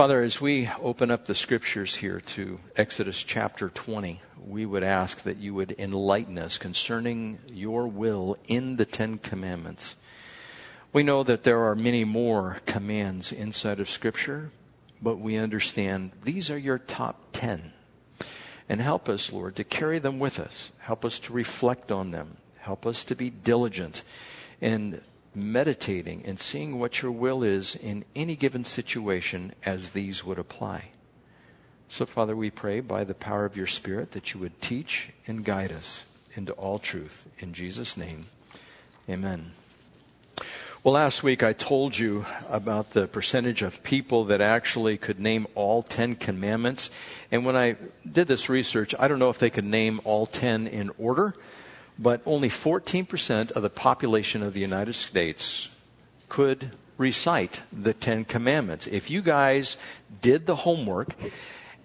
Father, as we open up the scriptures here to Exodus chapter 20, we would ask that you would enlighten us concerning your will in the Ten Commandments. We know that there are many more commands inside of Scripture, but we understand these are your top ten. And help us, Lord, to carry them with us. Help us to reflect on them. Help us to be diligent in meditating and seeing what your will is in any given situation as these would apply. So, Father, we pray by the power of your Spirit that you would teach and guide us into all truth. In Jesus' name, amen. Well, last week I told you about the percentage of people that actually could name all 10 commandments. And when I did this research, I don't know if they could name all 10 in order, but only 14% of the population of the United States could recite the Ten Commandments. If you guys did the homework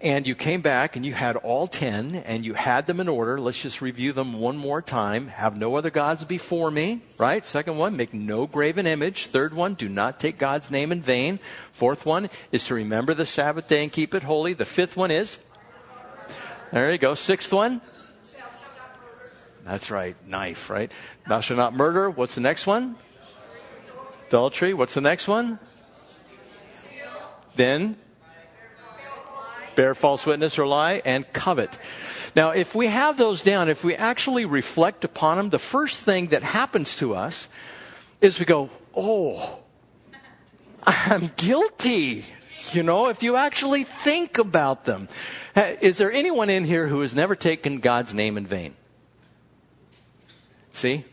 and you came back and you had all 10 and you had them in order, let's just review them one more time. Have no other gods before me, right? Second one, make no graven image. Third one, do not take God's name in vain. Fourth one is to remember the Sabbath day and keep it holy. The fifth one is, there you go. Sixth one, that's right, knife, right? Thou shalt not murder. What's the next one? Adultery. What's the next one? Then bear false witness or lie, and covet. Now, if we have those down, if we actually reflect upon them, the first thing that happens to us is we go, oh, I'm guilty. You know, if you actually think about them. Is there anyone in here who has never taken God's name in vain? See?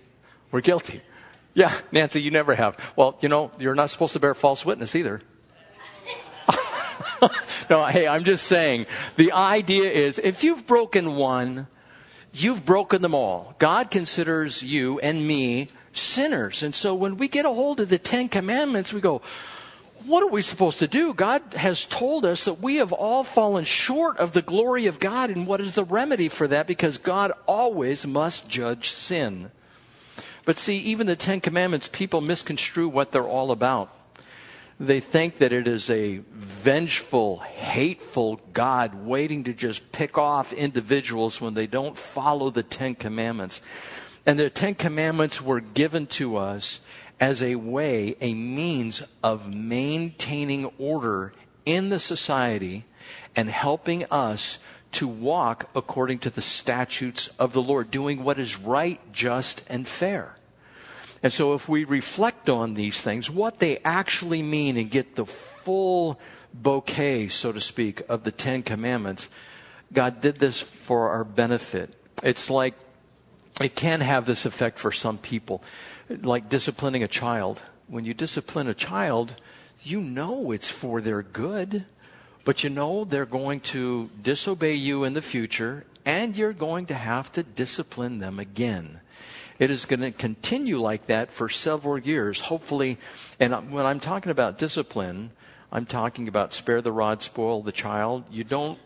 We're guilty. Yeah, Nancy, you never have. Well, you know, you're not supposed to bear false witness either. no, hey, I'm just saying. The idea is if you've broken one, you've broken them all. God considers you and me sinners. And so when we get a hold of the Ten Commandments, we go, what are we supposed to do? God has told us that we have all fallen short of the glory of God, and what is the remedy for that? Because God always must judge sin. But see, even the Ten Commandments, people misconstrue what they're all about they think that it is a vengeful, hateful God waiting to just pick off individuals when they don't follow the Ten Commandments. And the Ten Commandments were given to us as a way, a means of maintaining order in the society and helping us to walk according to the statutes of the Lord, doing what is right, just, and fair. And so if we reflect on these things, what they actually mean and get the full bouquet, so to speak, of the Ten Commandments, God did this for our benefit. It's like it can have this effect for some people, like disciplining a child. When you discipline a child, you know it's for their good, but you know they're going to disobey you in the future, and you're going to have to discipline them again. It is going to continue like that for several years, hopefully. And when I'm talking about discipline, I'm talking about spare the rod, spoil the child. You don't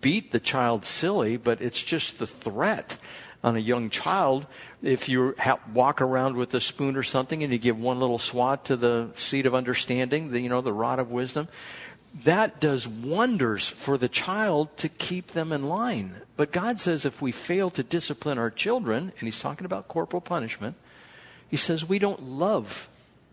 beat the child silly, but it's just the threat on a young child. If you ha- walk around with a spoon or something and you give one little swat to the seed of understanding, the, you know, the rod of wisdom, that does wonders for the child to keep them in line. But God says if we fail to discipline our children, and He's talking about corporal punishment, He says we don't love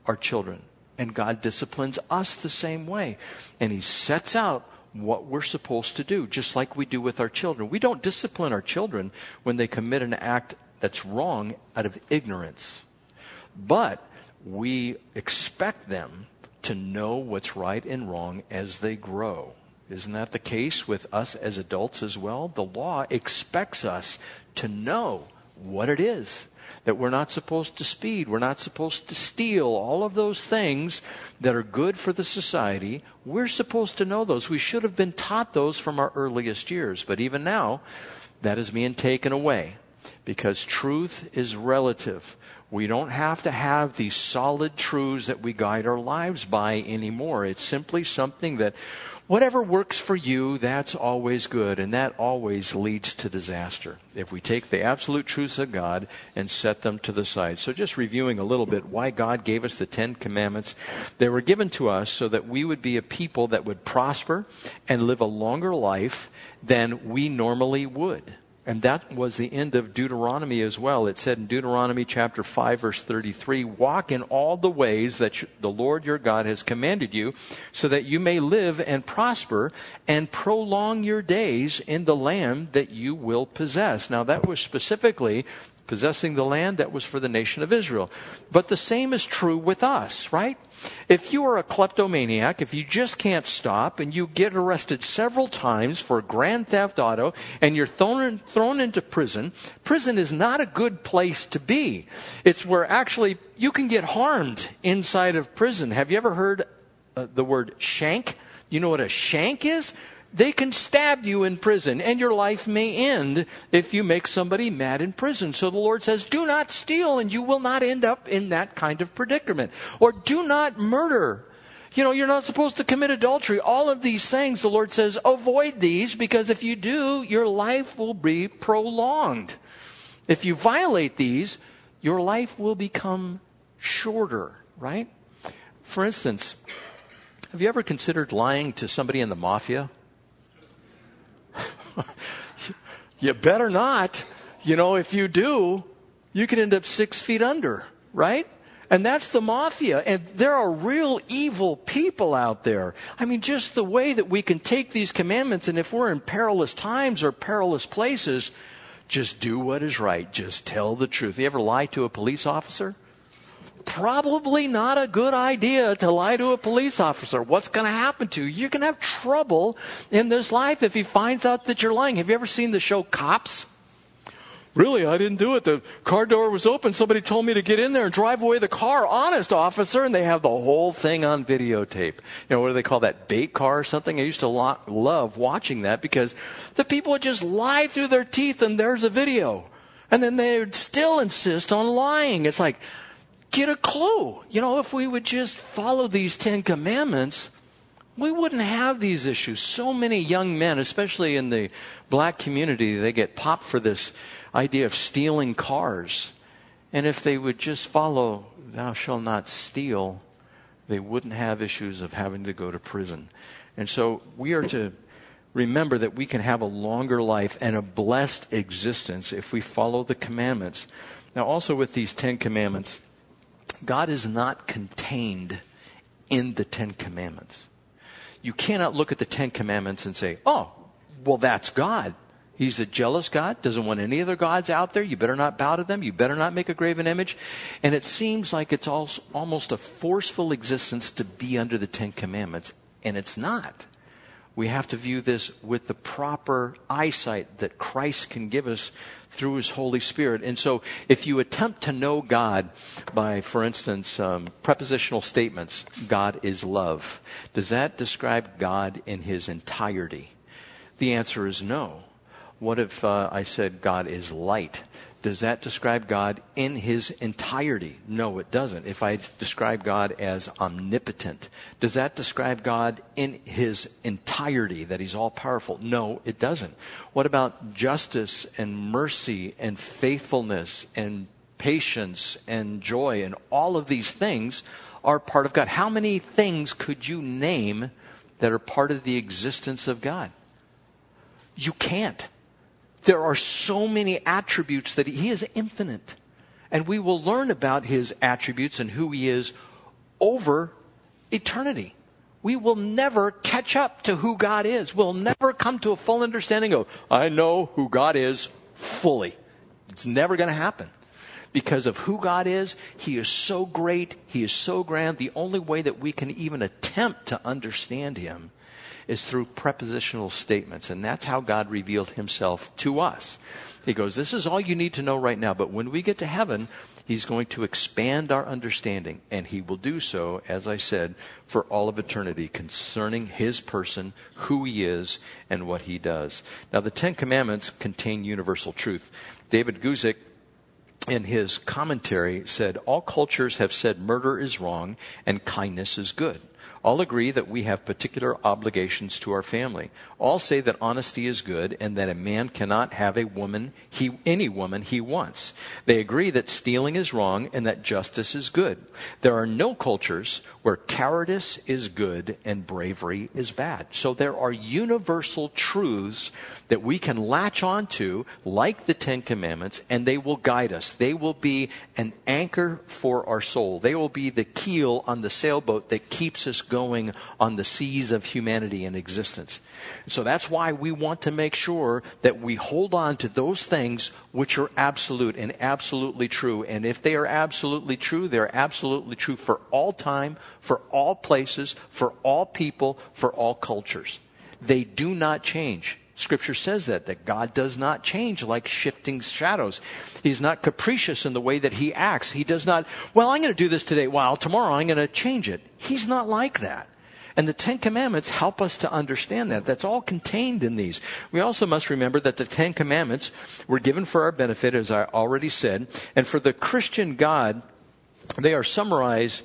our children. And God disciplines us the same way. And He sets out what we're supposed to do, just like we do with our children. We don't discipline our children when they commit an act that's wrong out of ignorance. But we expect them to know what's right and wrong as they grow. Isn't that the case with us as adults as well? The law expects us to know what it is. That we're not supposed to speed, we're not supposed to steal, all of those things that are good for the society, we're supposed to know those. We should have been taught those from our earliest years, but even now, that is being taken away. because truth is relative. We don't have to have these solid truths that we guide our lives by anymore. It's simply something that whatever works for you, that's always good, and that always leads to disaster if we take the absolute truths of God and set them to the side. So, just reviewing a little bit why God gave us the Ten Commandments. They were given to us so that we would be a people that would prosper and live a longer life than we normally would. And that was the end of Deuteronomy as well. It said in Deuteronomy chapter 5 verse 33, walk in all the ways that the Lord your God has commanded you so that you may live and prosper and prolong your days in the land that you will possess. Now that was specifically possessing the land that was for the nation of Israel. But the same is true with us, right? If you are a kleptomaniac, if you just can't stop and you get arrested several times for grand theft auto and you're thrown, thrown into prison, prison is not a good place to be. It's where actually you can get harmed inside of prison. Have you ever heard uh, the word shank? You know what a shank is? They can stab you in prison and your life may end if you make somebody mad in prison. So the Lord says, do not steal and you will not end up in that kind of predicament. Or do not murder. You know, you're not supposed to commit adultery. All of these things, the Lord says, avoid these because if you do, your life will be prolonged. If you violate these, your life will become shorter, right? For instance, have you ever considered lying to somebody in the mafia? you better not. You know, if you do, you could end up six feet under, right? And that's the mafia. And there are real evil people out there. I mean, just the way that we can take these commandments and if we're in perilous times or perilous places, just do what is right. Just tell the truth. You ever lie to a police officer? Probably not a good idea to lie to a police officer. What's going to happen to you? You're going to have trouble in this life if he finds out that you're lying. Have you ever seen the show Cops? Really, I didn't do it. The car door was open. Somebody told me to get in there and drive away the car. Honest, officer. And they have the whole thing on videotape. You know, what do they call that? Bait car or something? I used to lo- love watching that because the people would just lie through their teeth and there's a video. And then they would still insist on lying. It's like, get a clue. You know, if we would just follow these Ten Commandments, we wouldn't have these issues. So many young men, especially in the black community, they get popped for this idea of stealing cars. And if they would just follow, thou shalt not steal, they wouldn't have issues of having to go to prison. And so we are to remember that we can have a longer life and a blessed existence if we follow the commandments. Now, also with these Ten Commandments, God is not contained in the Ten Commandments. You cannot look at the Ten Commandments and say, oh, well, that's God. He's a jealous God, doesn't want any other gods out there. You better not bow to them. You better not make a graven image. And it seems like it's almost a forceful existence to be under the Ten Commandments, and it's not. We have to view this with the proper eyesight that Christ can give us through His Holy Spirit. And so, if you attempt to know God by, for instance, um, propositional statements, God is love, does that describe God in His entirety? The answer is no. What if uh, I said God is light? Does that describe God in his entirety? No, it doesn't. If I describe God as omnipotent, does that describe God in his entirety, that he's all powerful? No, it doesn't. What about justice and mercy and faithfulness and patience and joy and all of these things are part of God? How many things could you name that are part of the existence of God? You can't. There are so many attributes that he is infinite. And we will learn about his attributes and who he is over eternity. We will never catch up to who God is. We'll never come to a full understanding of, I know who God is fully. It's never going to happen. Because of who God is, He is so great, He is so grand. The only way that we can even attempt to understand Him is through propositional statements. And that's how God revealed himself to us. He goes, This is all you need to know right now. But when we get to heaven, He's going to expand our understanding, and He will do so, as I said, for all of eternity concerning His person, who He is, and what He does. Now, the Ten Commandments contain universal truth. David Guzik in his commentary said, All cultures have said murder is wrong and kindness is good. All agree that we have particular obligations to our family. All say that honesty is good and that a man cannot have a woman, he, any woman he wants. They agree that stealing is wrong and that justice is good. There are no cultures where cowardice is good and bravery is bad. So there are universal truths that we can latch onto, like the Ten Commandments, and they will guide us. They will be an anchor for our soul. They will be the keel on the sailboat that keeps us going on the seas of humanity and existence. So that's why we want to make sure that we hold on to those things which are absolute and absolutely true. And if they are absolutely true, they're absolutely true for all time, for all places, for all people, for all cultures. They do not change. Scripture says that, that God does not change like shifting shadows. He's not capricious in the way that he acts. He does not, well, I'm going to do this today, while tomorrow I'm going to change it. He's not like that. And the Ten Commandments help us to understand that. That's all contained in these. We also must remember that the Ten Commandments were given for our benefit, as I already said. And for the Christian God, they are summarized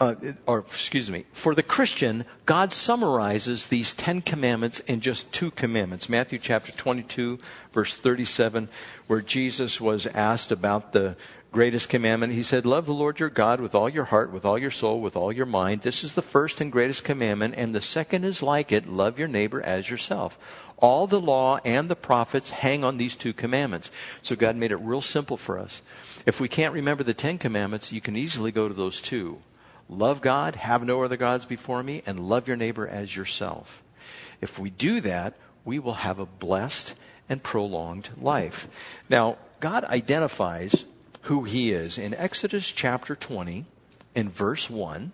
uh, or excuse me, for the Christian, God summarizes these Ten Commandments in just two commandments. Matthew chapter 22, verse 37, where Jesus was asked about the greatest commandment. He said, Love the Lord your God with all your heart, with all your soul, with all your mind. This is the first and greatest commandment, and the second is like it love your neighbor as yourself. All the law and the prophets hang on these two commandments. So God made it real simple for us. If we can't remember the Ten Commandments, you can easily go to those two. Love God, have no other gods before me, and love your neighbor as yourself. If we do that, we will have a blessed and prolonged life. Now, God identifies who he is. In Exodus chapter 20, in verse 1,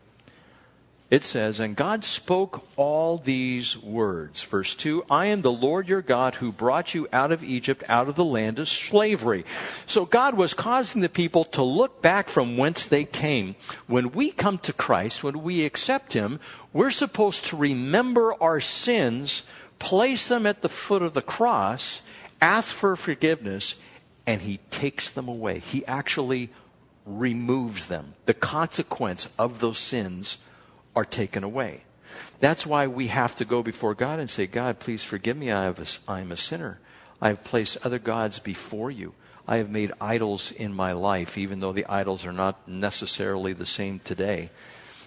it says, And God spoke all these words. Verse 2 I am the Lord your God who brought you out of Egypt, out of the land of slavery. So God was causing the people to look back from whence they came. When we come to Christ, when we accept Him, we're supposed to remember our sins, place them at the foot of the cross, ask for forgiveness, and He takes them away. He actually removes them. The consequence of those sins are taken away. That's why we have to go before God and say, God, please forgive me. I, am a sinner. I have placed other gods before you. I have made idols in my life, even though the idols are not necessarily the same today.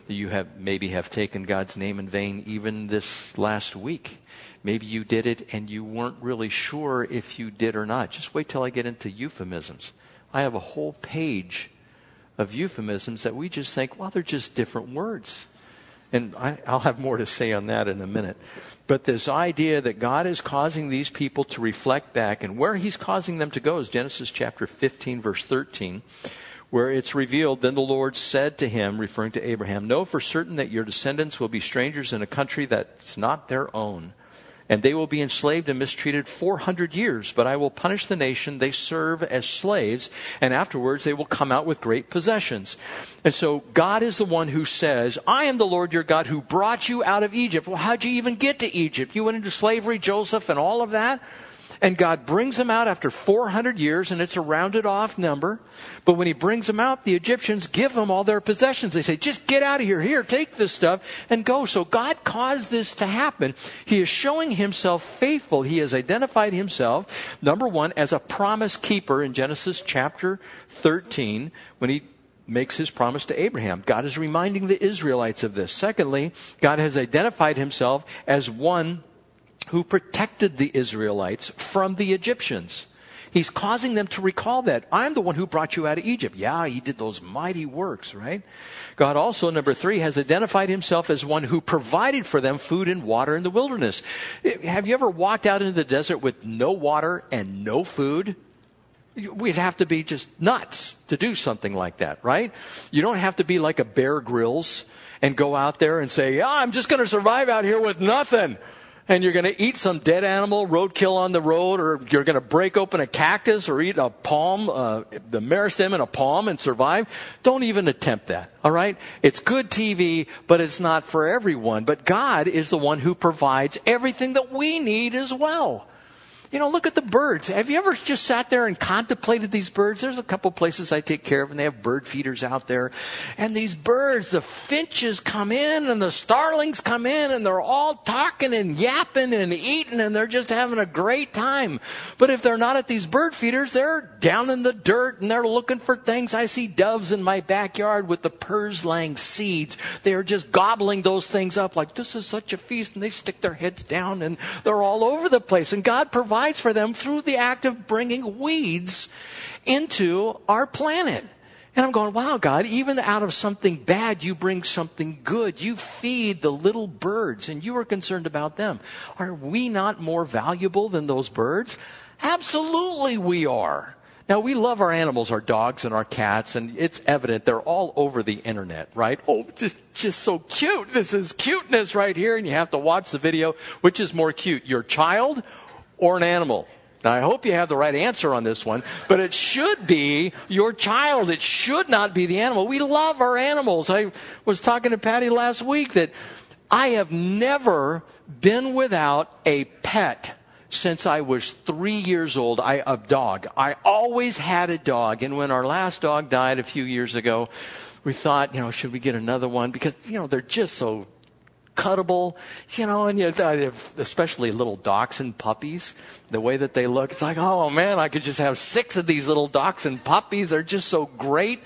You have maybe have taken God's name in vain even this last week. Maybe you did it and you weren't really sure if you did or not. Just wait till I get into euphemisms. I have a whole page of euphemisms that we just think, well, they're just different words. And I, will have more to say on that in a minute. But this idea that God is causing these people to reflect back, and where He's causing them to go is Genesis chapter 15, verse 13, where it's revealed Then the Lord said to him, referring to Abraham, Know for certain that your descendants will be strangers in a country that's not their own and they will be enslaved and mistreated 400 years. But I will punish the nation they serve as slaves, and afterwards they will come out with great possessions. And so God is the one who says, I am the Lord your God who brought you out of Egypt. Well, how'd you even get to Egypt? You went into slavery, Joseph, and all of that? And God brings them out after 400 years, and it's a rounded off number. But when He brings them out, the Egyptians give them all their possessions. They say, just get out of here. Here, take this stuff and go. So God caused this to happen. He is showing Himself faithful. He has identified Himself, number one, as a promise keeper in Genesis chapter 13 when He makes his promise to Abraham. God is reminding the Israelites of this. Secondly, God has identified himself as one who protected the Israelites from the Egyptians. He's causing them to recall that. I'm the one who brought you out of Egypt. Yeah, he did those mighty works, right? God also, number three, has identified himself as one who provided for them food and water in the wilderness. Have you ever walked out into the desert with no water and no food? We'd have to be just nuts to do something like that, right? You don't have to be like a Bear Grylls and go out there and say, yeah, I'm just going to survive out here with nothing. And you're going to eat some dead animal, roadkill on the road, or you're going to break open a cactus or eat a palm, uh, the meristem in a palm and survive, don't even attempt that. All right? It's good TV, but it's not for everyone. But God is the one who provides everything that we need as well. You know, look at the birds. Have you ever just sat there and contemplated these birds? There's a couple places I take care of and they have bird feeders out there. And these birds, the finches come in and the starlings come in and they're all talking and yapping and eating and they're just having a great time. But if they're not at these bird feeders, they're down in the dirt and they're looking for things. I see doves in my backyard with the purslane seeds. They are just gobbling those things up like this is such a feast and they stick their heads down and they're all over the place. And God provides provides for them through the act of bringing weeds into our planet. And I'm going, wow, God, even out of something bad, you bring something good. You feed the little birds and you are concerned about them. Are we not more valuable than those birds? Absolutely we are. Now we love our animals, our dogs and our cats, and it's evident they're all over the internet, right? Oh, just, just so cute. This is cuteness right here, and you have to watch the video. Which is more cute, your child or an animal? Now, I hope you have the right answer on this one, but it should be your child. It should not be the animal. We love our animals. I was talking to Patty last week that I have never been without a pet since I was three years old. I, a dog. I always had a dog. And when our last dog died a few years ago, we thought, you know, should we get another one? Because, you know, they're just so cuttable, you know, and you, have especially little dachshund puppies, the way that they look, it's like, oh man, I could just have six of these little dachshund puppies. They're just so great.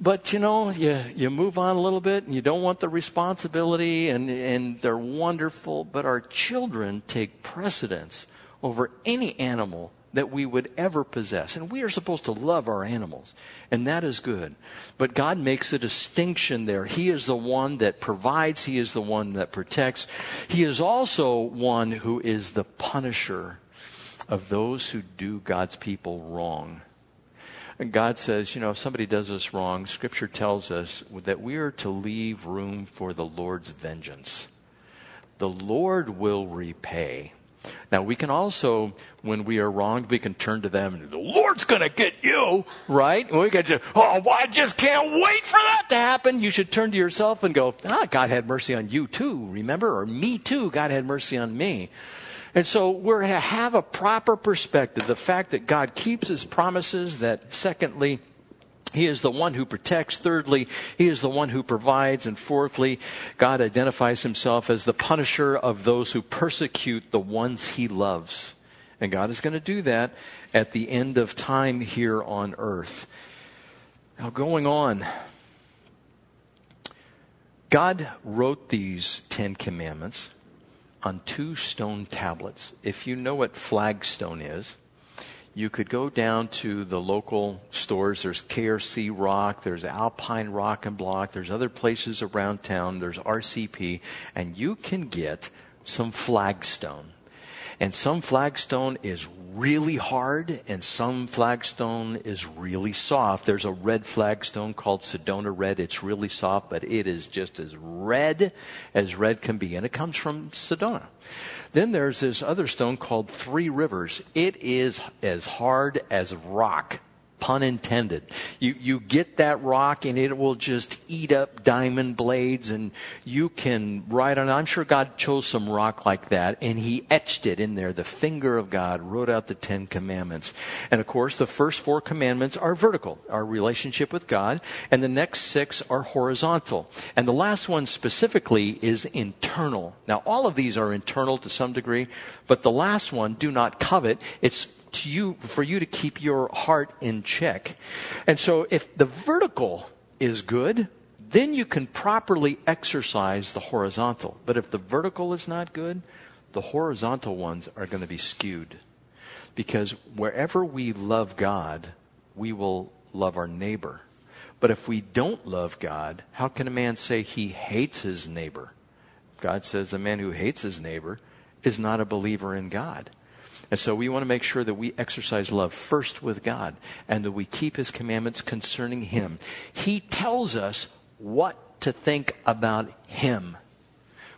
But you know, you, you move on a little bit and you don't want the responsibility and, and they're wonderful, but our children take precedence over any animal that we would ever possess. And we are supposed to love our animals, and that is good. But God makes a distinction there. He is the one that provides, He is the one that protects. He is also one who is the punisher of those who do God's people wrong. And God says, you know, if somebody does us wrong, Scripture tells us that we are to leave room for the Lord's vengeance. The Lord will repay. Now, we can also, when we are wronged, we can turn to them and the Lord's going to get you, right? And we can just, oh, well, I just can't wait for that to happen. You should turn to yourself and go, ah, God had mercy on you too, remember? Or me too, God had mercy on me. And so we're to have a proper perspective. The fact that God keeps his promises, that secondly, he is the one who protects. Thirdly, He is the one who provides. And fourthly, God identifies Himself as the punisher of those who persecute the ones He loves. And God is going to do that at the end of time here on earth. Now, going on, God wrote these Ten Commandments on two stone tablets. If you know what flagstone is, you could go down to the local stores. There's KRC Rock, there's Alpine Rock and Block, there's other places around town, there's RCP, and you can get some flagstone. And some flagstone is really hard and some flagstone is really soft. There's a red flagstone called Sedona Red. It's really soft, but it is just as red as red can be. And it comes from Sedona. Then there's this other stone called Three Rivers. It is as hard as rock pun intended. You, you get that rock and it will just eat up diamond blades and you can write on it. I'm sure God chose some rock like that and he etched it in there. The finger of God wrote out the Ten Commandments. And of course, the first four commandments are vertical, our relationship with God, and the next six are horizontal. And the last one specifically is internal. Now, all of these are internal to some degree, but the last one, do not covet, it's to you, for you to keep your heart in check. And so if the vertical is good, then you can properly exercise the horizontal. But if the vertical is not good, the horizontal ones are going to be skewed. Because wherever we love God, we will love our neighbor. But if we don't love God, how can a man say he hates his neighbor? God says the man who hates his neighbor is not a believer in God. And so we want to make sure that we exercise love first with God and that we keep his commandments concerning him. He tells us what to think about him.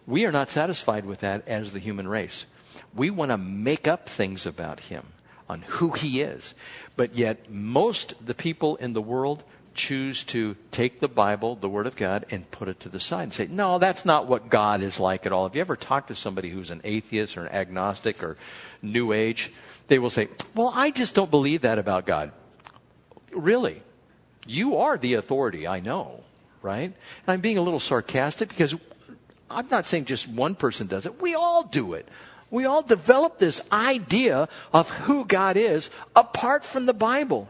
We are not satisfied with that as the human race. We want to make up things about him on who he is. But yet, most the people in the world choose to take the Bible, the Word of God, and put it to the side and say, no, that's not what God is like at all. Have you ever talked to somebody who's an atheist or an agnostic or New Age? They will say, well, I just don't believe that about God. Really? You are the authority, I know, right? And I'm being a little sarcastic because I'm not saying just one person does it. We all do it. We all develop this idea of who God is apart from the Bible.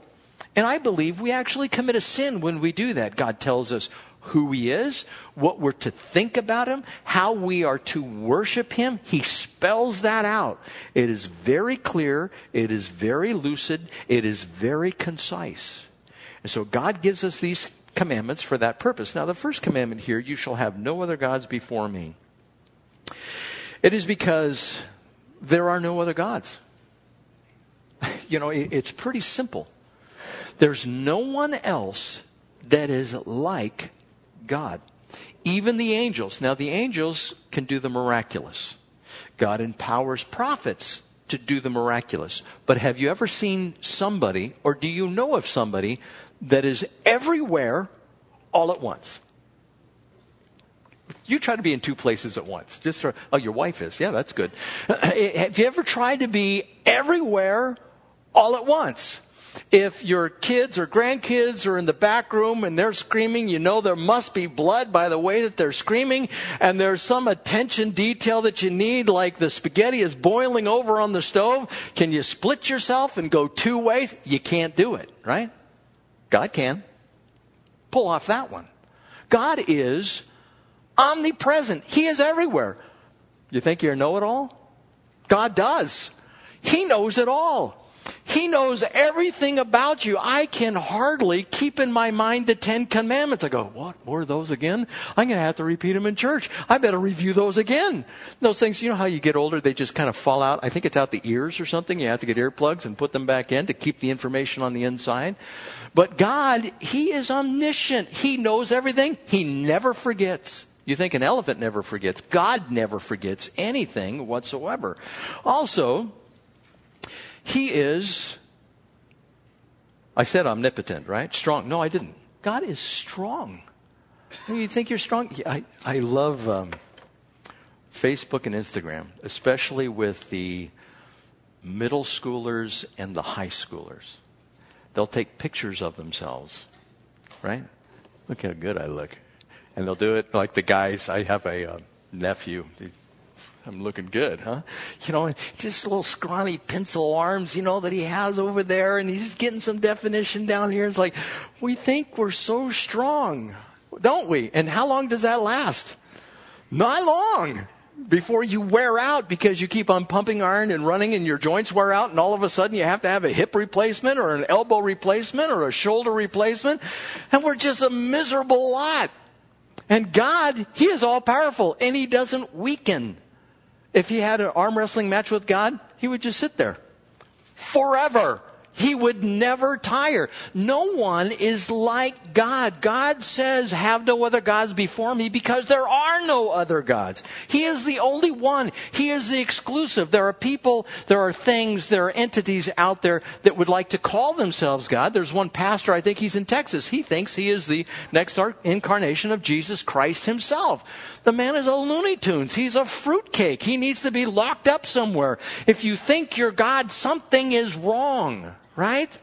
And I believe we actually commit a sin when we do that. God tells us who He is, what we're to think about Him, how we are to worship Him. He spells that out. It is very clear, it is very lucid, it is very concise. And so God gives us these commandments for that purpose. Now, the first commandment here you shall have no other gods before me. It is because there are no other gods. You know, it's pretty simple. There's no one else that is like God. Even the angels. Now, the angels can do the miraculous. God empowers prophets to do the miraculous. But have you ever seen somebody, or do you know of somebody, that is everywhere all at once? You try to be in two places at once. Just for, oh, your wife is. Yeah, that's good. Have you ever tried to be everywhere all at once? If your kids or grandkids are in the back room and they're screaming, you know there must be blood by the way that they're screaming, and there's some attention detail that you need, like the spaghetti is boiling over on the stove. Can you split yourself and go two ways? You can't do it, right? God can. Pull off that one. God is omnipresent. He is everywhere. You think you're know it all? God does. He knows it all. He knows everything about you. I can hardly keep in my mind the Ten Commandments. I go, what? Of those again? I'm going to have to repeat them in church. I better review those again. Those things, you know how you get older, they just kind of fall out. I think it's out the ears or something. You have to get earplugs and put them back in to keep the information on the inside. But God, He is omniscient. He knows everything. He never forgets. You think an elephant never forgets. God never forgets anything whatsoever. Also, he is, I said omnipotent, right? Strong. No, I didn't. God is strong. You think you're strong? I, I love um, Facebook and Instagram, especially with the middle schoolers and the high schoolers. They'll take pictures of themselves, right? Look how good I look. And they'll do it like the guys. I have a uh, nephew. I'm looking good, huh? You know, just little scrawny pencil arms, you know, that he has over there, and he's getting some definition down here. It's like, we think we're so strong, don't we? And how long does that last? Not long before you wear out because you keep on pumping iron and running and your joints wear out and all of a sudden you have to have a hip replacement or an elbow replacement or a shoulder replacement and we're just a miserable lot. And God, He is all powerful and He doesn't weaken. If he had an arm wrestling match with God, he would just sit there forever. He would never tire. No one is like God. God says, have no other gods before me because there are no other gods. He is the only one. He is the exclusive. There are people, there are things, there are entities out there that would like to call themselves God. There's one pastor, I think he's in Texas. He thinks he is the next incarnation of Jesus Christ himself. The man is a Looney Tunes. He's a fruitcake. He needs to be locked up somewhere. If you think you're God, something is wrong right?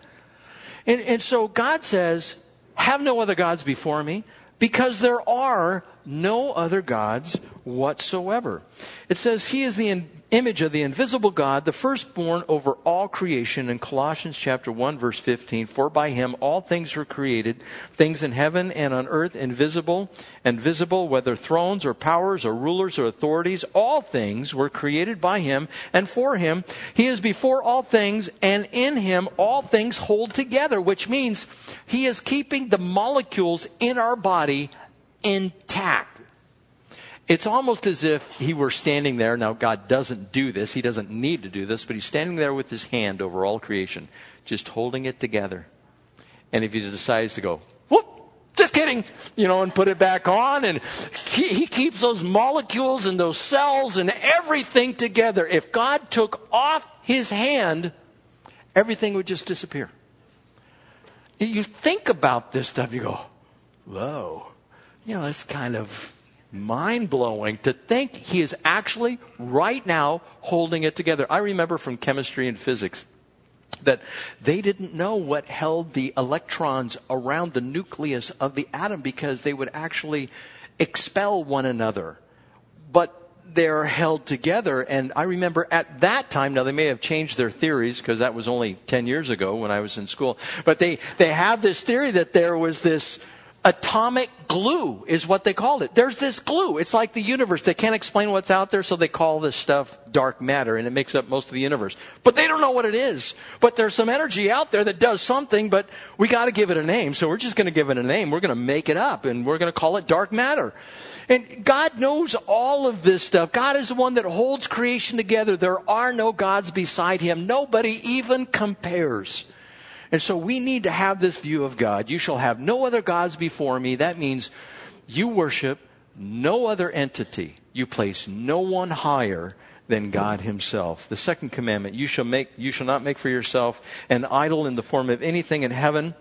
And, and so God says, have no other gods before me because there are no other gods whatsoever. It says, He is the image of the invisible God, the firstborn over all creation in Colossians chapter 1 verse 15. For by him all things were created, things in heaven and on earth, invisible and visible, whether thrones or powers or rulers or authorities, all things were created by him and for him. He is before all things and in him all things hold together, which means he is keeping the molecules in our body intact. It's almost as if he were standing there. Now, God doesn't do this. He doesn't need to do this, but he's standing there with his hand over all creation, just holding it together. And if he decides to go, whoop, Just kidding, you know, and put it back on. And he, he keeps those molecules and those cells and everything together. If God took off his hand, everything would just disappear. You think about this stuff, you go, whoa. You know, it's kind of mind blowing to think he is actually right now holding it together. I remember from chemistry and physics that they didn't know what held the electrons around the nucleus of the atom because they would actually expel one another. But they're held together. And I remember at that time, now they may have changed their theories because that was only 10 years ago when I was in school, but they, they have this theory that there was this atomic glue is what they called it. There's this glue. It's like the universe. They can't explain what's out there, so they call this stuff dark matter, and it makes up most of the universe. But they don't know what it is. But there's some energy out there that does something, but we got to give it a name. So we're just to give it a name. We're to make it up, and we're to call it dark matter. And God knows all of this stuff. God is the one that holds creation together. There are no gods beside him. Nobody even compares. And so we need to have this view of God. You shall have no other gods before me. That means you worship no other entity. You place no one higher than God himself. The second commandment, you shall make you shall not make for yourself an idol in the form of anything in heaven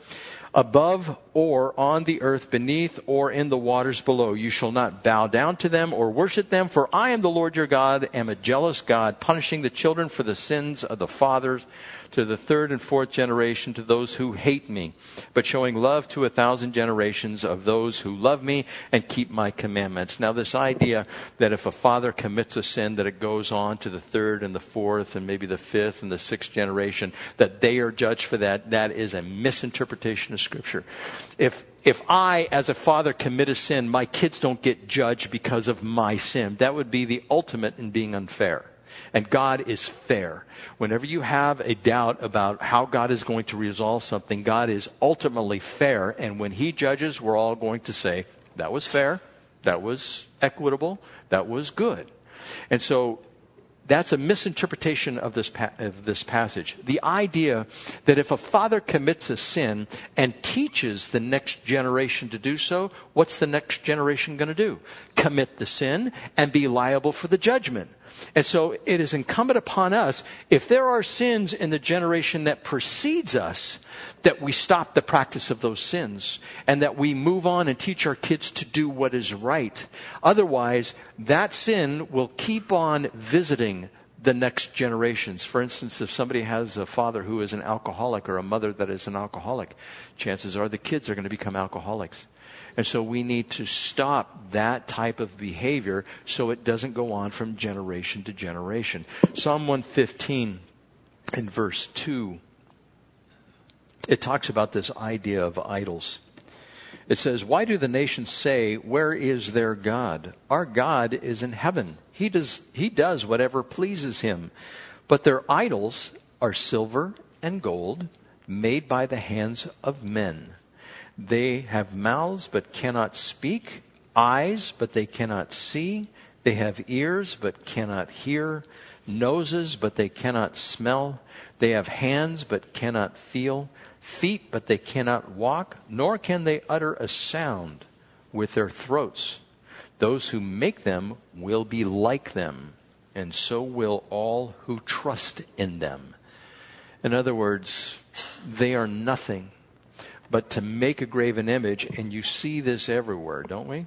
above or on the earth beneath or in the waters below. You shall not bow down to them or worship them, for I am the Lord your God, am a jealous God, punishing the children for the sins of the fathers to the third and fourth generation to those who hate me, but showing love to a thousand generations of those who love me and keep my commandments. Now, this idea that if a father commits a sin, that it goes on to the third and the fourth and maybe the fifth and the sixth generation, that they are judged for that, that is a misinterpretation of Scripture. If if I, as a father, commit a sin, my kids don't get judged because of my sin. That would be the ultimate in being unfair. And God is fair. Whenever you have a doubt about how God is going to resolve something, God is ultimately fair. And when He judges, we're all going to say, that was fair, that was equitable, that was good. And so that's a misinterpretation of this, pa- of this passage. The idea that if a father commits a sin and teaches the next generation to do so, what's the next generation going to do? Commit the sin and be liable for the judgment. And so it is incumbent upon us, if there are sins in the generation that precedes us, that we stop the practice of those sins and that we move on and teach our kids to do what is right. Otherwise, that sin will keep on visiting the next generations. For instance, if somebody has a father who is an alcoholic or a mother that is an alcoholic, chances are the kids are going to become alcoholics. And so we need to stop that type of behavior so it doesn't go on from generation to generation. Psalm 115 in verse 2, it talks about this idea of idols. It says, Why do the nations say, Where is their God? Our God is in heaven. He does, he does whatever pleases him. But their idols are silver and gold made by the hands of men. They have mouths but cannot speak, eyes but they cannot see, they have ears but cannot hear, noses but they cannot smell, they have hands but cannot feel, feet but they cannot walk, nor can they utter a sound with their throats. Those who make them will be like them, and so will all who trust in them. In other words, they are nothing but to make a graven image, and you see this everywhere, don't we?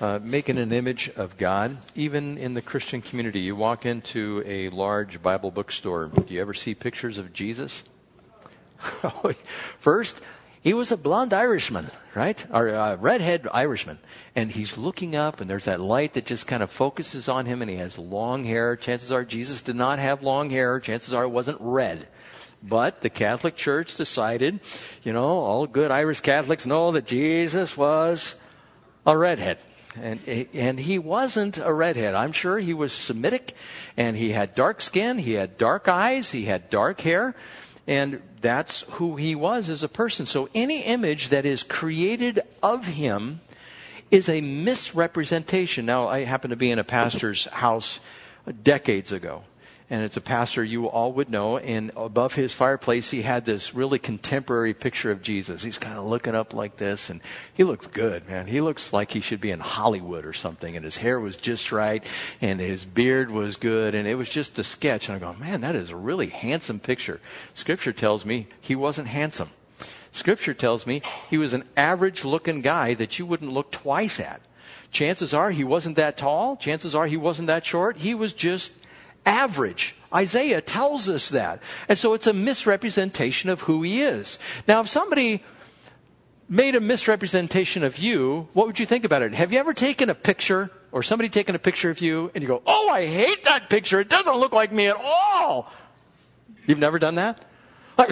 Uh, making an image of God, even in the Christian community. You walk into a large Bible bookstore. Do you ever see pictures of Jesus? First, he was a blonde Irishman, right? Or a redhead Irishman. And he's looking up, and there's that light that just kind of focuses on him, and he has long hair. Chances are Jesus did not have long hair. Chances are it wasn't red. But the Catholic Church decided, you know, all good Irish Catholics know that Jesus was a redhead. And, and he wasn't a redhead. I'm sure he was Semitic and he had dark skin, he had dark eyes, he had dark hair, and that's who he was as a person. So any image that is created of him is a misrepresentation. Now, I happen to be in a pastor's house decades ago and it's a pastor you all would know. And above his fireplace, he had this really contemporary picture of Jesus. He's kind of looking up like this, and he looks good, man. He looks like he should be in Hollywood or something. And his hair was just right, and his beard was good, and it was just a sketch. And I go, man, that is a really handsome picture. Scripture tells me he wasn't handsome. Scripture tells me he was an average looking guy that you wouldn't look twice at. Chances are he wasn't that tall. Chances are he wasn't that short. He was just average. Isaiah tells us that. And so it's a misrepresentation of who he is. Now, if somebody made a misrepresentation of you, what would you think about it? Have you ever taken a picture or somebody taken a picture of you and you go, Oh, I hate that picture. It doesn't look like me at all. You've never done that?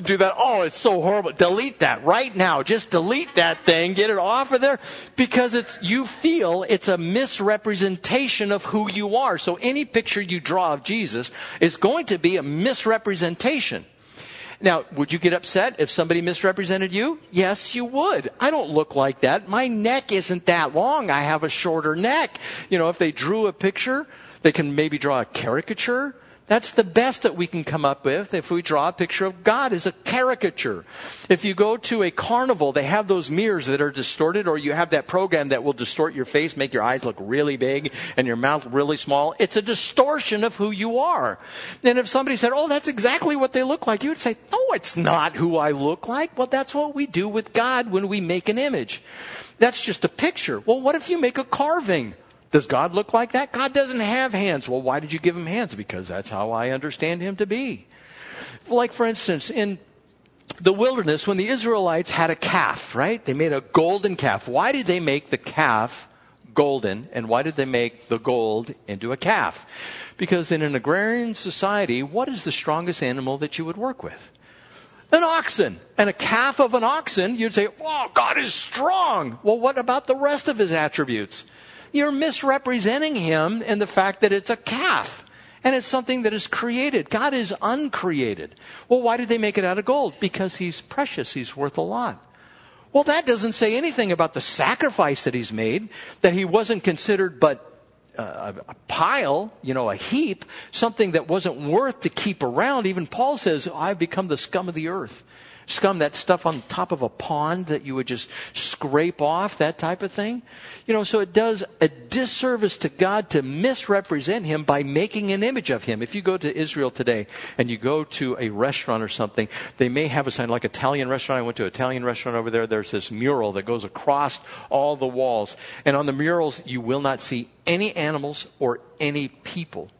do that. Oh, it's so horrible. Delete that right now. Just delete that thing. Get it off of there because it's, you feel it's a misrepresentation of who you are. So any picture you draw of Jesus is going to be a misrepresentation. Now, would you get upset if somebody misrepresented you? Yes, you would. I don't look like that. My neck isn't that long. I have a shorter neck. You know, if they drew a picture, they can maybe draw a caricature that's the best that we can come up with if we draw a picture of God as a caricature. If you go to a carnival, they have those mirrors that are distorted, or you have that program that will distort your face, make your eyes look really big and your mouth really small. It's a distortion of who you are. And if somebody said, Oh, that's exactly what they look like, you would say, No, it's not who I look like. Well, that's what we do with God when we make an image. That's just a picture. Well, what if you make a carving? Does God look like that? God doesn't have hands. Well, why did you give him hands? Because that's how I understand him to be. Like, for instance, in the wilderness, when the Israelites had a calf, right? They made a golden calf. Why did they make the calf golden? And why did they make the gold into a calf? Because in an agrarian society, what is the strongest animal that you would work with? An oxen. And a calf of an oxen, you'd say, oh, God is strong. Well, what about the rest of his attributes? You're misrepresenting him in the fact that it's a calf. And it's something that is created. God is uncreated. Well, why did they make it out of gold? Because he's precious. He's worth a lot. Well, that doesn't say anything about the sacrifice that he's made, that he wasn't considered but uh, a pile, you know, a heap, something that wasn't worth to keep around. Even Paul says, I've become the scum of the earth scum, that stuff on top of a pond that you would just scrape off, that type of thing. You know, so it does a disservice to God to misrepresent Him by making an image of Him. If you go to Israel today and you go to a restaurant or something, they may have a sign like Italian restaurant. I went to an Italian restaurant over there. There's this mural that goes across all the walls. And on the murals, you will not see any animals or any people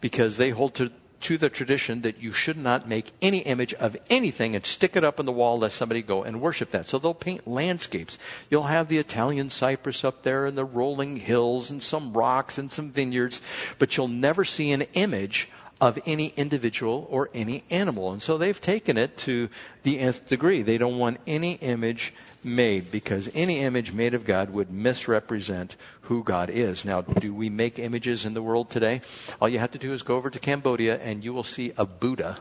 because they hold to to the tradition that you should not make any image of anything and stick it up on the wall, let somebody go and worship that. So they'll paint landscapes. You'll have the Italian cypress up there and the rolling hills and some rocks and some vineyards, but you'll never see an image of any individual or any animal. And so they've taken it to the nth degree. They don't want any image made because any image made of God would misrepresent who God is. Now, do we make images in the world today? All you have to do is go over to Cambodia and you will see a Buddha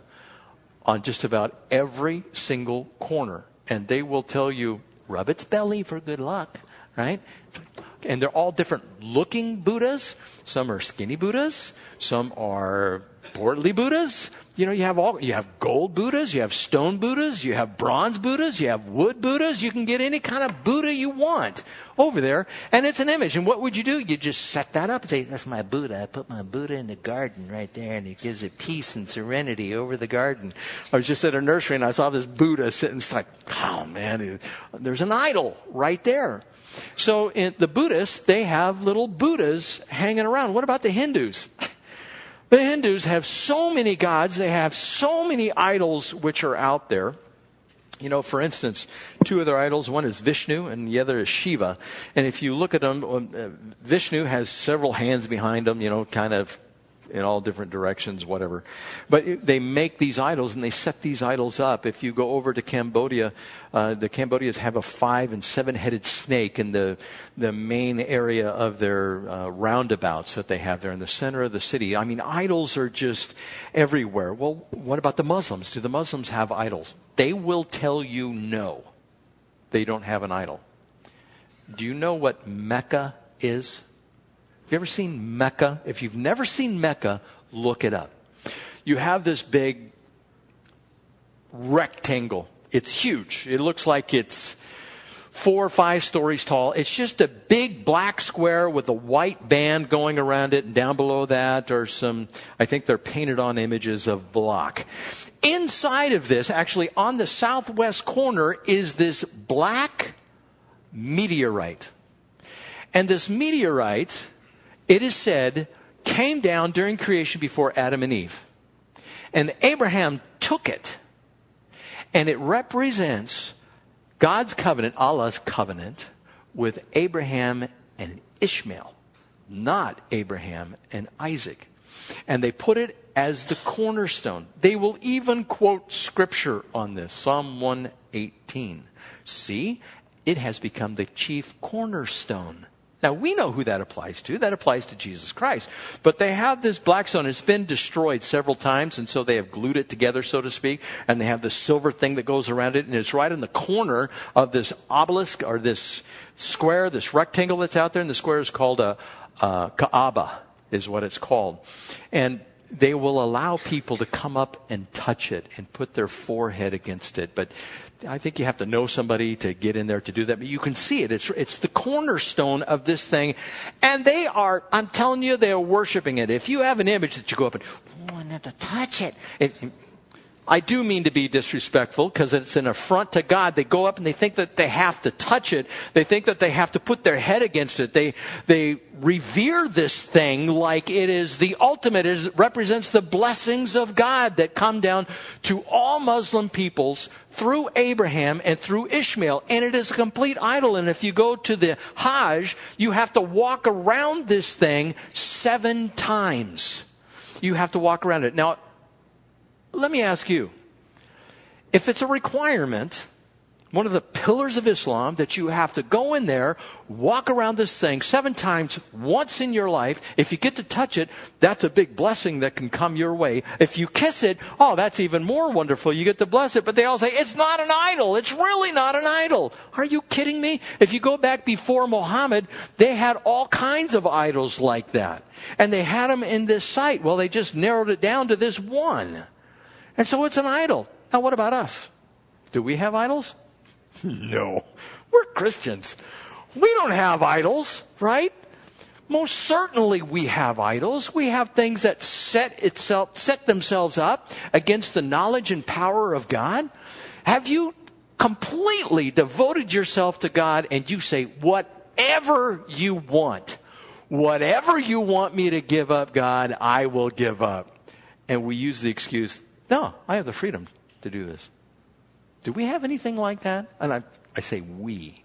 on just about every single corner. And they will tell you, rub its belly for good luck, right? And they're all different looking Buddhas. Some are skinny Buddhas. Some are portly Buddhas. You know, you have all, you have gold Buddhas, you have stone Buddhas, you have bronze Buddhas, you have wood Buddhas. You can get any kind of Buddha you want over there. And it's an image. And what would you do? You just set that up and say, that's my Buddha. I put my Buddha in the garden right there and it gives it peace and serenity over the garden. I was just at a nursery and I saw this Buddha sitting, it's like, oh man, there's an idol right there. So in the Buddhists, they have little Buddhas hanging around. What about the Hindus? The Hindus have so many gods, they have so many idols which are out there. You know, for instance, two of their idols, one is Vishnu and the other is Shiva. And if you look at them, uh, Vishnu has several hands behind him, you know, kind of in all different directions, whatever. But they make these idols and they set these idols up. If you go over to Cambodia, uh, the Cambodians have a five and seven headed snake in the, the main area of their uh, roundabouts that they have there in the center of the city. I mean, idols are just everywhere. Well, what about the Muslims? Do the Muslims have idols? They will tell you no, they don't have an idol. Do you know what Mecca is? Have you ever seen Mecca? If you've never seen Mecca, look it up. You have this big rectangle. It's huge. It looks like it's four or five stories tall. It's just a big black square with a white band going around it, and down below that are some, I think they're painted on images of block. Inside of this, actually on the southwest corner, is this black meteorite. And this meteorite, it is said, came down during creation before Adam and Eve. And Abraham took it and it represents God's covenant, Allah's covenant, with Abraham and Ishmael, not Abraham and Isaac. And they put it as the cornerstone. They will even quote scripture on this Psalm 118. See, it has become the chief cornerstone. Now, we know who that applies to. That applies to Jesus Christ. But they have this black stone. It's been destroyed several times, and so they have glued it together, so to speak. And they have this silver thing that goes around it, and it's right in the corner of this obelisk or this square, this rectangle that's out there. And the square is called a, a Kaaba, is what it's called. And they will allow people to come up and touch it and put their forehead against it. But I think you have to know somebody to get in there to do that. But you can see it. It's, it's the cornerstone of this thing. And they are, I'm telling you, they are worshiping it. If you have an image that you go up and, want to touch it, it I do mean to be disrespectful because it's an affront to God. They go up and they think that they have to touch it. They think that they have to put their head against it. They, they revere this thing like it is the ultimate. It represents the blessings of God that come down to all Muslim peoples through Abraham and through Ishmael. And it is a complete idol. And if you go to the Hajj, you have to walk around this thing seven times. You have to walk around it. Now, let me ask you if it's a requirement, one of the pillars of Islam that you have to go in there, walk around this thing seven times once in your life. If you get to touch it, that's a big blessing that can come your way. If you kiss it, oh, that's even more wonderful. You get to bless it. But they all say, it's not an idol. It's really not an idol. Are you kidding me? If you go back before Muhammad, they had all kinds of idols like that. And they had them in this site. Well, they just narrowed it down to this one. And so it's an idol. Now, what about us? Do we have idols? no. We're Christians. We don't have idols, right? Most certainly we have idols. We have things that set itself, set themselves up against the knowledge and power of God. Have you completely devoted yourself to God and you say, whatever you want, whatever you want me to give up, God, I will give up. And we use the excuse, no, I have the freedom to do this. Do we have anything like that? And I, I say we,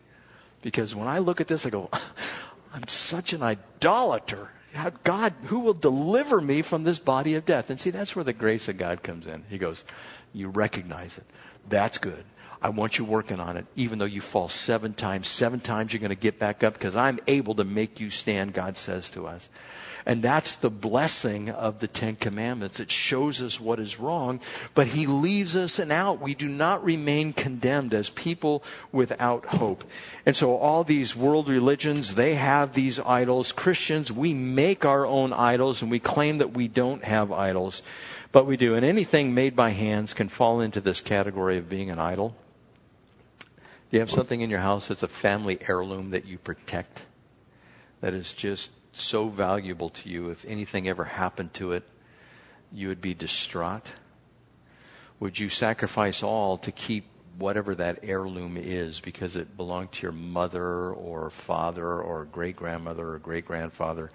because when I look at this, I go, I'm such an idolater. God, who will deliver me from this body of death? And see, that's where the grace of God comes in. He goes, You recognize it. That's good. I want you working on it. Even though you fall seven times, seven times you're going to get back up because I'm able to make you stand, God says to us. And that's the blessing of the Ten Commandments. It shows us what is wrong, but He leaves us an out. We do not remain condemned as people without hope. And so all these world religions, they have these idols. Christians, we make our own idols and we claim that we don't have idols, but we do. And anything made by hands can fall into this category of being an idol. You have something in your house that's a family heirloom that you protect that is just so valuable to you, if anything ever happened to it, you would be distraught? Would you sacrifice all to keep whatever that heirloom is because it belonged to your mother or father or great grandmother or great grandfather?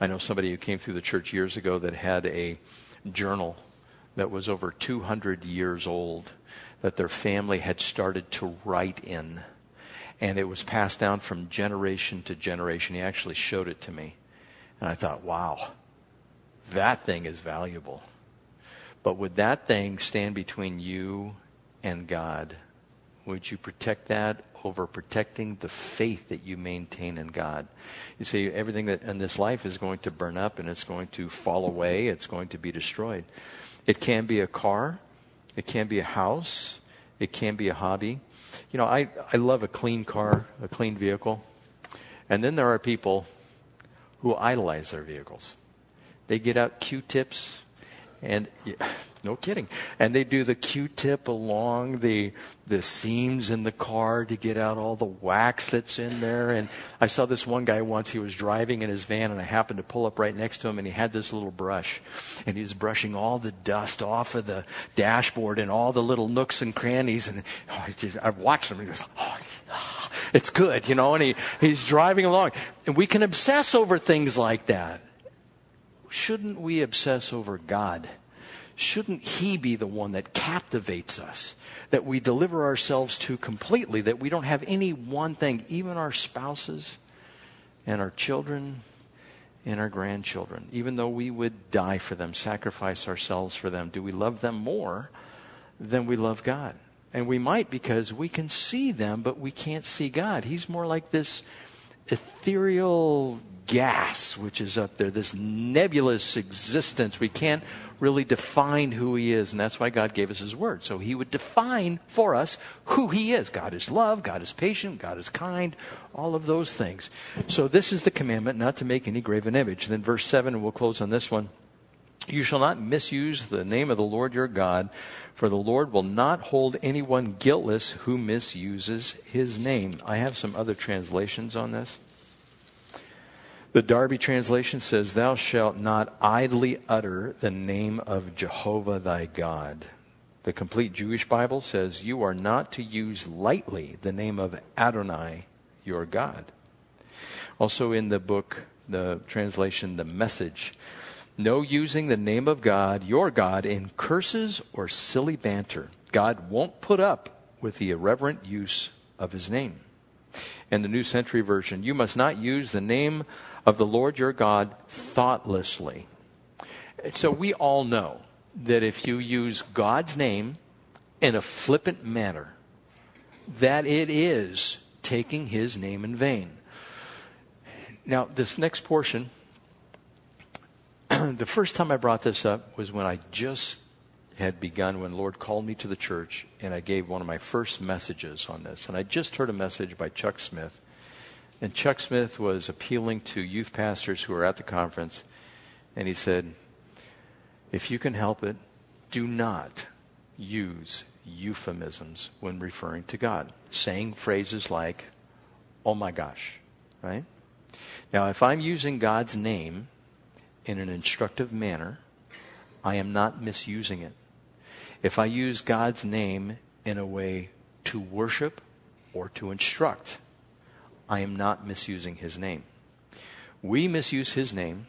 I know somebody who came through the church years ago that had a journal that was over 200 years old that their family had started to write in. And it was passed down from generation to generation. He actually showed it to me. And I thought, wow, that thing is valuable. But would that thing stand between you and God? Would you protect that over protecting the faith that you maintain in God? You see, everything that in this life is going to burn up and it's going to fall away, it's going to be destroyed. It can be a car, it can be a house, it can be a hobby. You know, I, I love a clean car, a clean vehicle. And then there are people who idolize their vehicles. They get out Q-tips and no kidding. And they do the Q-tip along the the seams in the car to get out all the wax that's in there. And I saw this one guy once. He was driving in his van, and I happened to pull up right next to him, and he had this little brush, and he was brushing all the dust off of the dashboard and all the little nooks and crannies. And oh, I just I watched him. And he goes, oh, it's good, you know. And he he's driving along, and we can obsess over things like that. Shouldn't we obsess over God? shouldn't He be the one that captivates us, that we deliver ourselves to completely, that we don't have any one thing, even our spouses and our children and our grandchildren, even though we would die for them, sacrifice ourselves for them? Do we love them more than we love God? And we might because we can see them, but we can't see God. He's more like this ethereal gas which is up there, this nebulous existence. We can't really define who he is, and that's why God gave us his word. So he would define for us who he is. God is love, God is patient, God is kind, all of those things. So this is the commandment not to make any graven image. And then verse 7, and we'll close on this one. You shall not misuse the name of the Lord your God, for the Lord will not hold anyone guiltless who misuses his name. I have some other translations on this. The Darby translation says, Thou shalt not idly utter the name of Jehovah thy God. The complete Jewish Bible says, You are not to use lightly the name of Adonai, your God. Also in the book, the translation, the message, no using the name of God, your God, in curses or silly banter. God won't put up with the irreverent use of his name. And the New Century Version, you must not use the name of the Lord your God thoughtlessly. So we all know that if you use God's name in a flippant manner, that it is taking his name in vain. Now, this next portion, the first time I brought this up was when I just had begun, when Lord called me to the church, and I gave one of my first messages on this. And I just heard a message by Chuck Smith and Chuck Smith was appealing to youth pastors who were at the conference, and he said, If you can help it, do not use euphemisms when referring to God, saying phrases like, oh my gosh, right? Now, if I'm using God's name in an instructive manner, I am not misusing it. If I use God's name in a way to worship or to instruct, I am not misusing his name. We misuse his name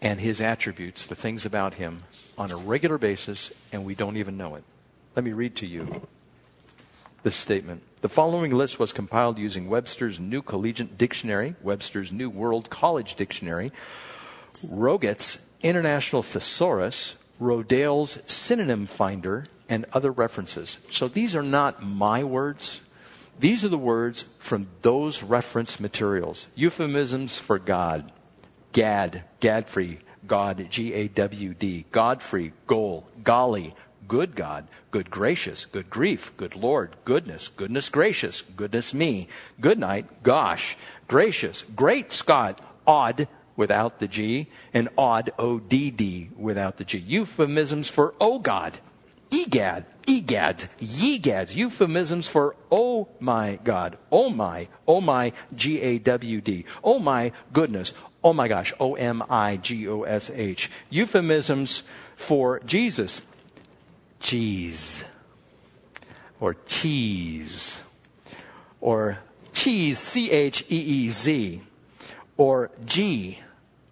and his attributes, the things about him, on a regular basis, and we don't even know it. Let me read to you this statement. The following list was compiled using Webster's New Collegiate Dictionary, Webster's New World College Dictionary, Roget's International Thesaurus, Rodale's Synonym Finder, and other references. So these are not my words. These are the words from those reference materials. Euphemisms for God. Gad, Gadfrey, God, G A W D. Godfrey, goal, golly, good God, good gracious, good grief, good Lord, goodness, goodness gracious, goodness me, good night, gosh, gracious, great Scott, odd without the G, and odd, O D D without the G. Euphemisms for oh God, egad, egads, yegads, euphemisms for oh my God, oh my, oh my, G A W D, oh my goodness, oh my gosh, O M I G O S H, euphemisms for Jesus, cheese, or cheese, or cheese, C H E E Z, or G,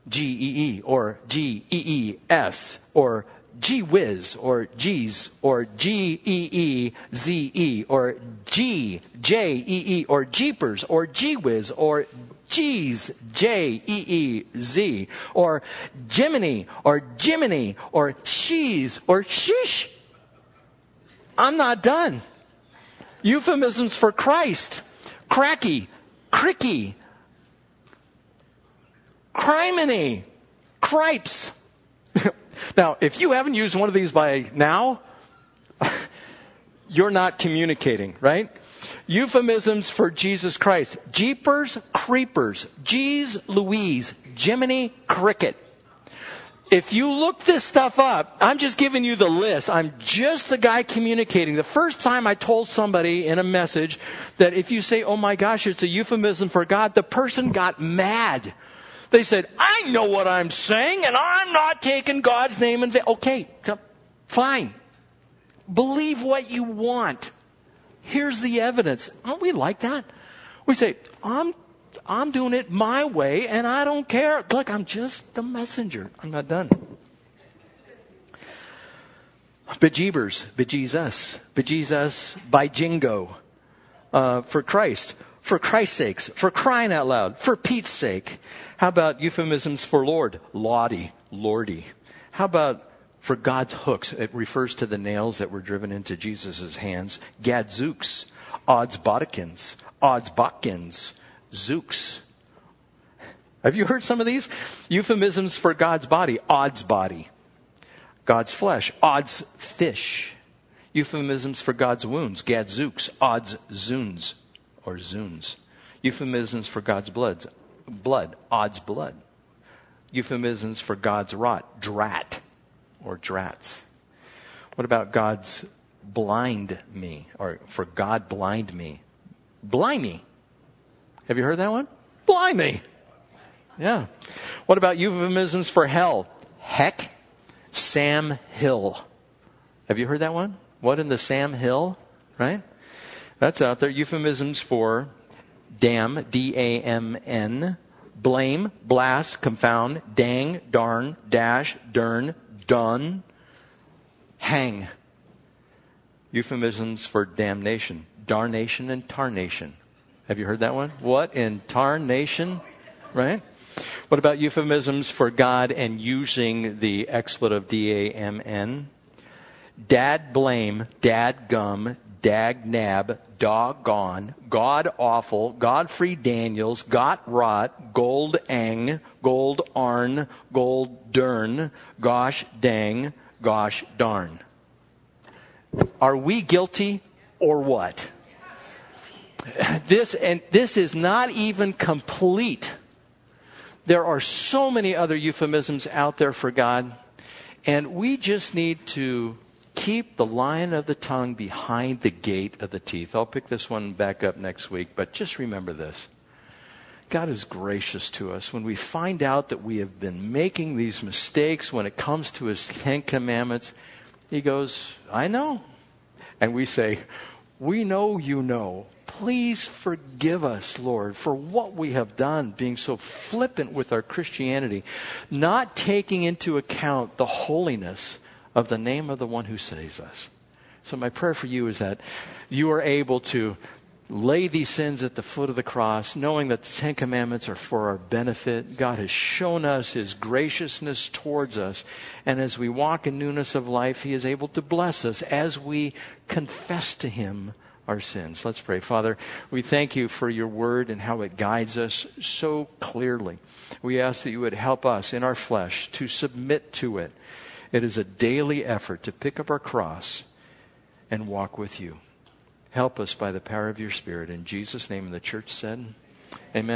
G E E, or G E E S, or gee whiz or geez or G E E Z E or G J E E or jeepers or gee whiz or G's J E E Z or Jiminy or Jiminy or she's or sheesh. I'm not done. Euphemisms for Christ. Cracky, cricky, criminy, cripes. Now, if you haven't used one of these by now, you're not communicating, right? Euphemisms for Jesus Christ. Jeepers, creepers, G's, Louise, Jiminy, cricket. If you look this stuff up, I'm just giving you the list. I'm just the guy communicating. The first time I told somebody in a message that if you say, oh my gosh, it's a euphemism for God, the person got mad. They said, I know what I'm saying and I'm not taking God's name in vain. Okay, fine. Believe what you want. Here's the evidence. Aren't we like that? We say, I'm I'm doing it my way and I don't care. Look, I'm just the messenger. I'm not done. Bejeebers, bejesus, bejesus, by jingo, uh, for Christ, for Christ's sakes, for crying out loud, for Pete's sake. How about euphemisms for Lord? Lawdy, lordy. How about for God's hooks? It refers to the nails that were driven into Jesus' hands. Gadzooks, odds bodikins, odds botkins, Zooks. Have you heard some of these? Euphemisms for God's body. Odds body. God's flesh. Odds fish. Euphemisms for God's wounds. Gadzooks. Odds zoons or zoons. Euphemisms for God's blood. Blood. Odds blood. Euphemisms for God's rot. Drat or drats. What about God's blind me or for God blind me? Blimey. Have you heard that one? Blimey. Yeah. What about euphemisms for hell? Heck, Sam Hill. Have you heard that one? What in the Sam Hill? Right? That's out there. Euphemisms for damn, D A M N, blame, blast, confound, dang, darn, dash, dern, done, hang. Euphemisms for damnation, darnation, and tarnation. Have you heard that one? What in tarnation? Right? What about euphemisms for God and using the expletive D A M N? Dad blame, dad gum, dag nab, doggone, god awful, Godfrey Daniels, got rot, gold ang, gold arn, gold dern, gosh dang, gosh darn. Are we guilty or what? this and this is not even complete. There are so many other euphemisms out there for God, and we just need to keep the lion of the tongue behind the gate of the teeth. I'll pick this one back up next week, but just remember this. God is gracious to us when we find out that we have been making these mistakes when it comes to His Ten Commandments. He goes, I know. And we say, We know you know. Please forgive us, Lord, for what we have done, being so flippant with our Christianity, not taking into account the holiness of the name of the one who saves us. So, my prayer for you is that you are able to lay these sins at the foot of the cross, knowing that the Ten Commandments are for our benefit. God has shown us His graciousness towards us. And as we walk in newness of life, He is able to bless us as we confess to Him our sins. Let's pray. Father, we thank you for your word and how it guides us so clearly. We ask that you would help us in our flesh to submit to it. It is a daily effort to pick up our cross and walk with you. Help us by the power of your Spirit. In Jesus' name, and the church said, Amen.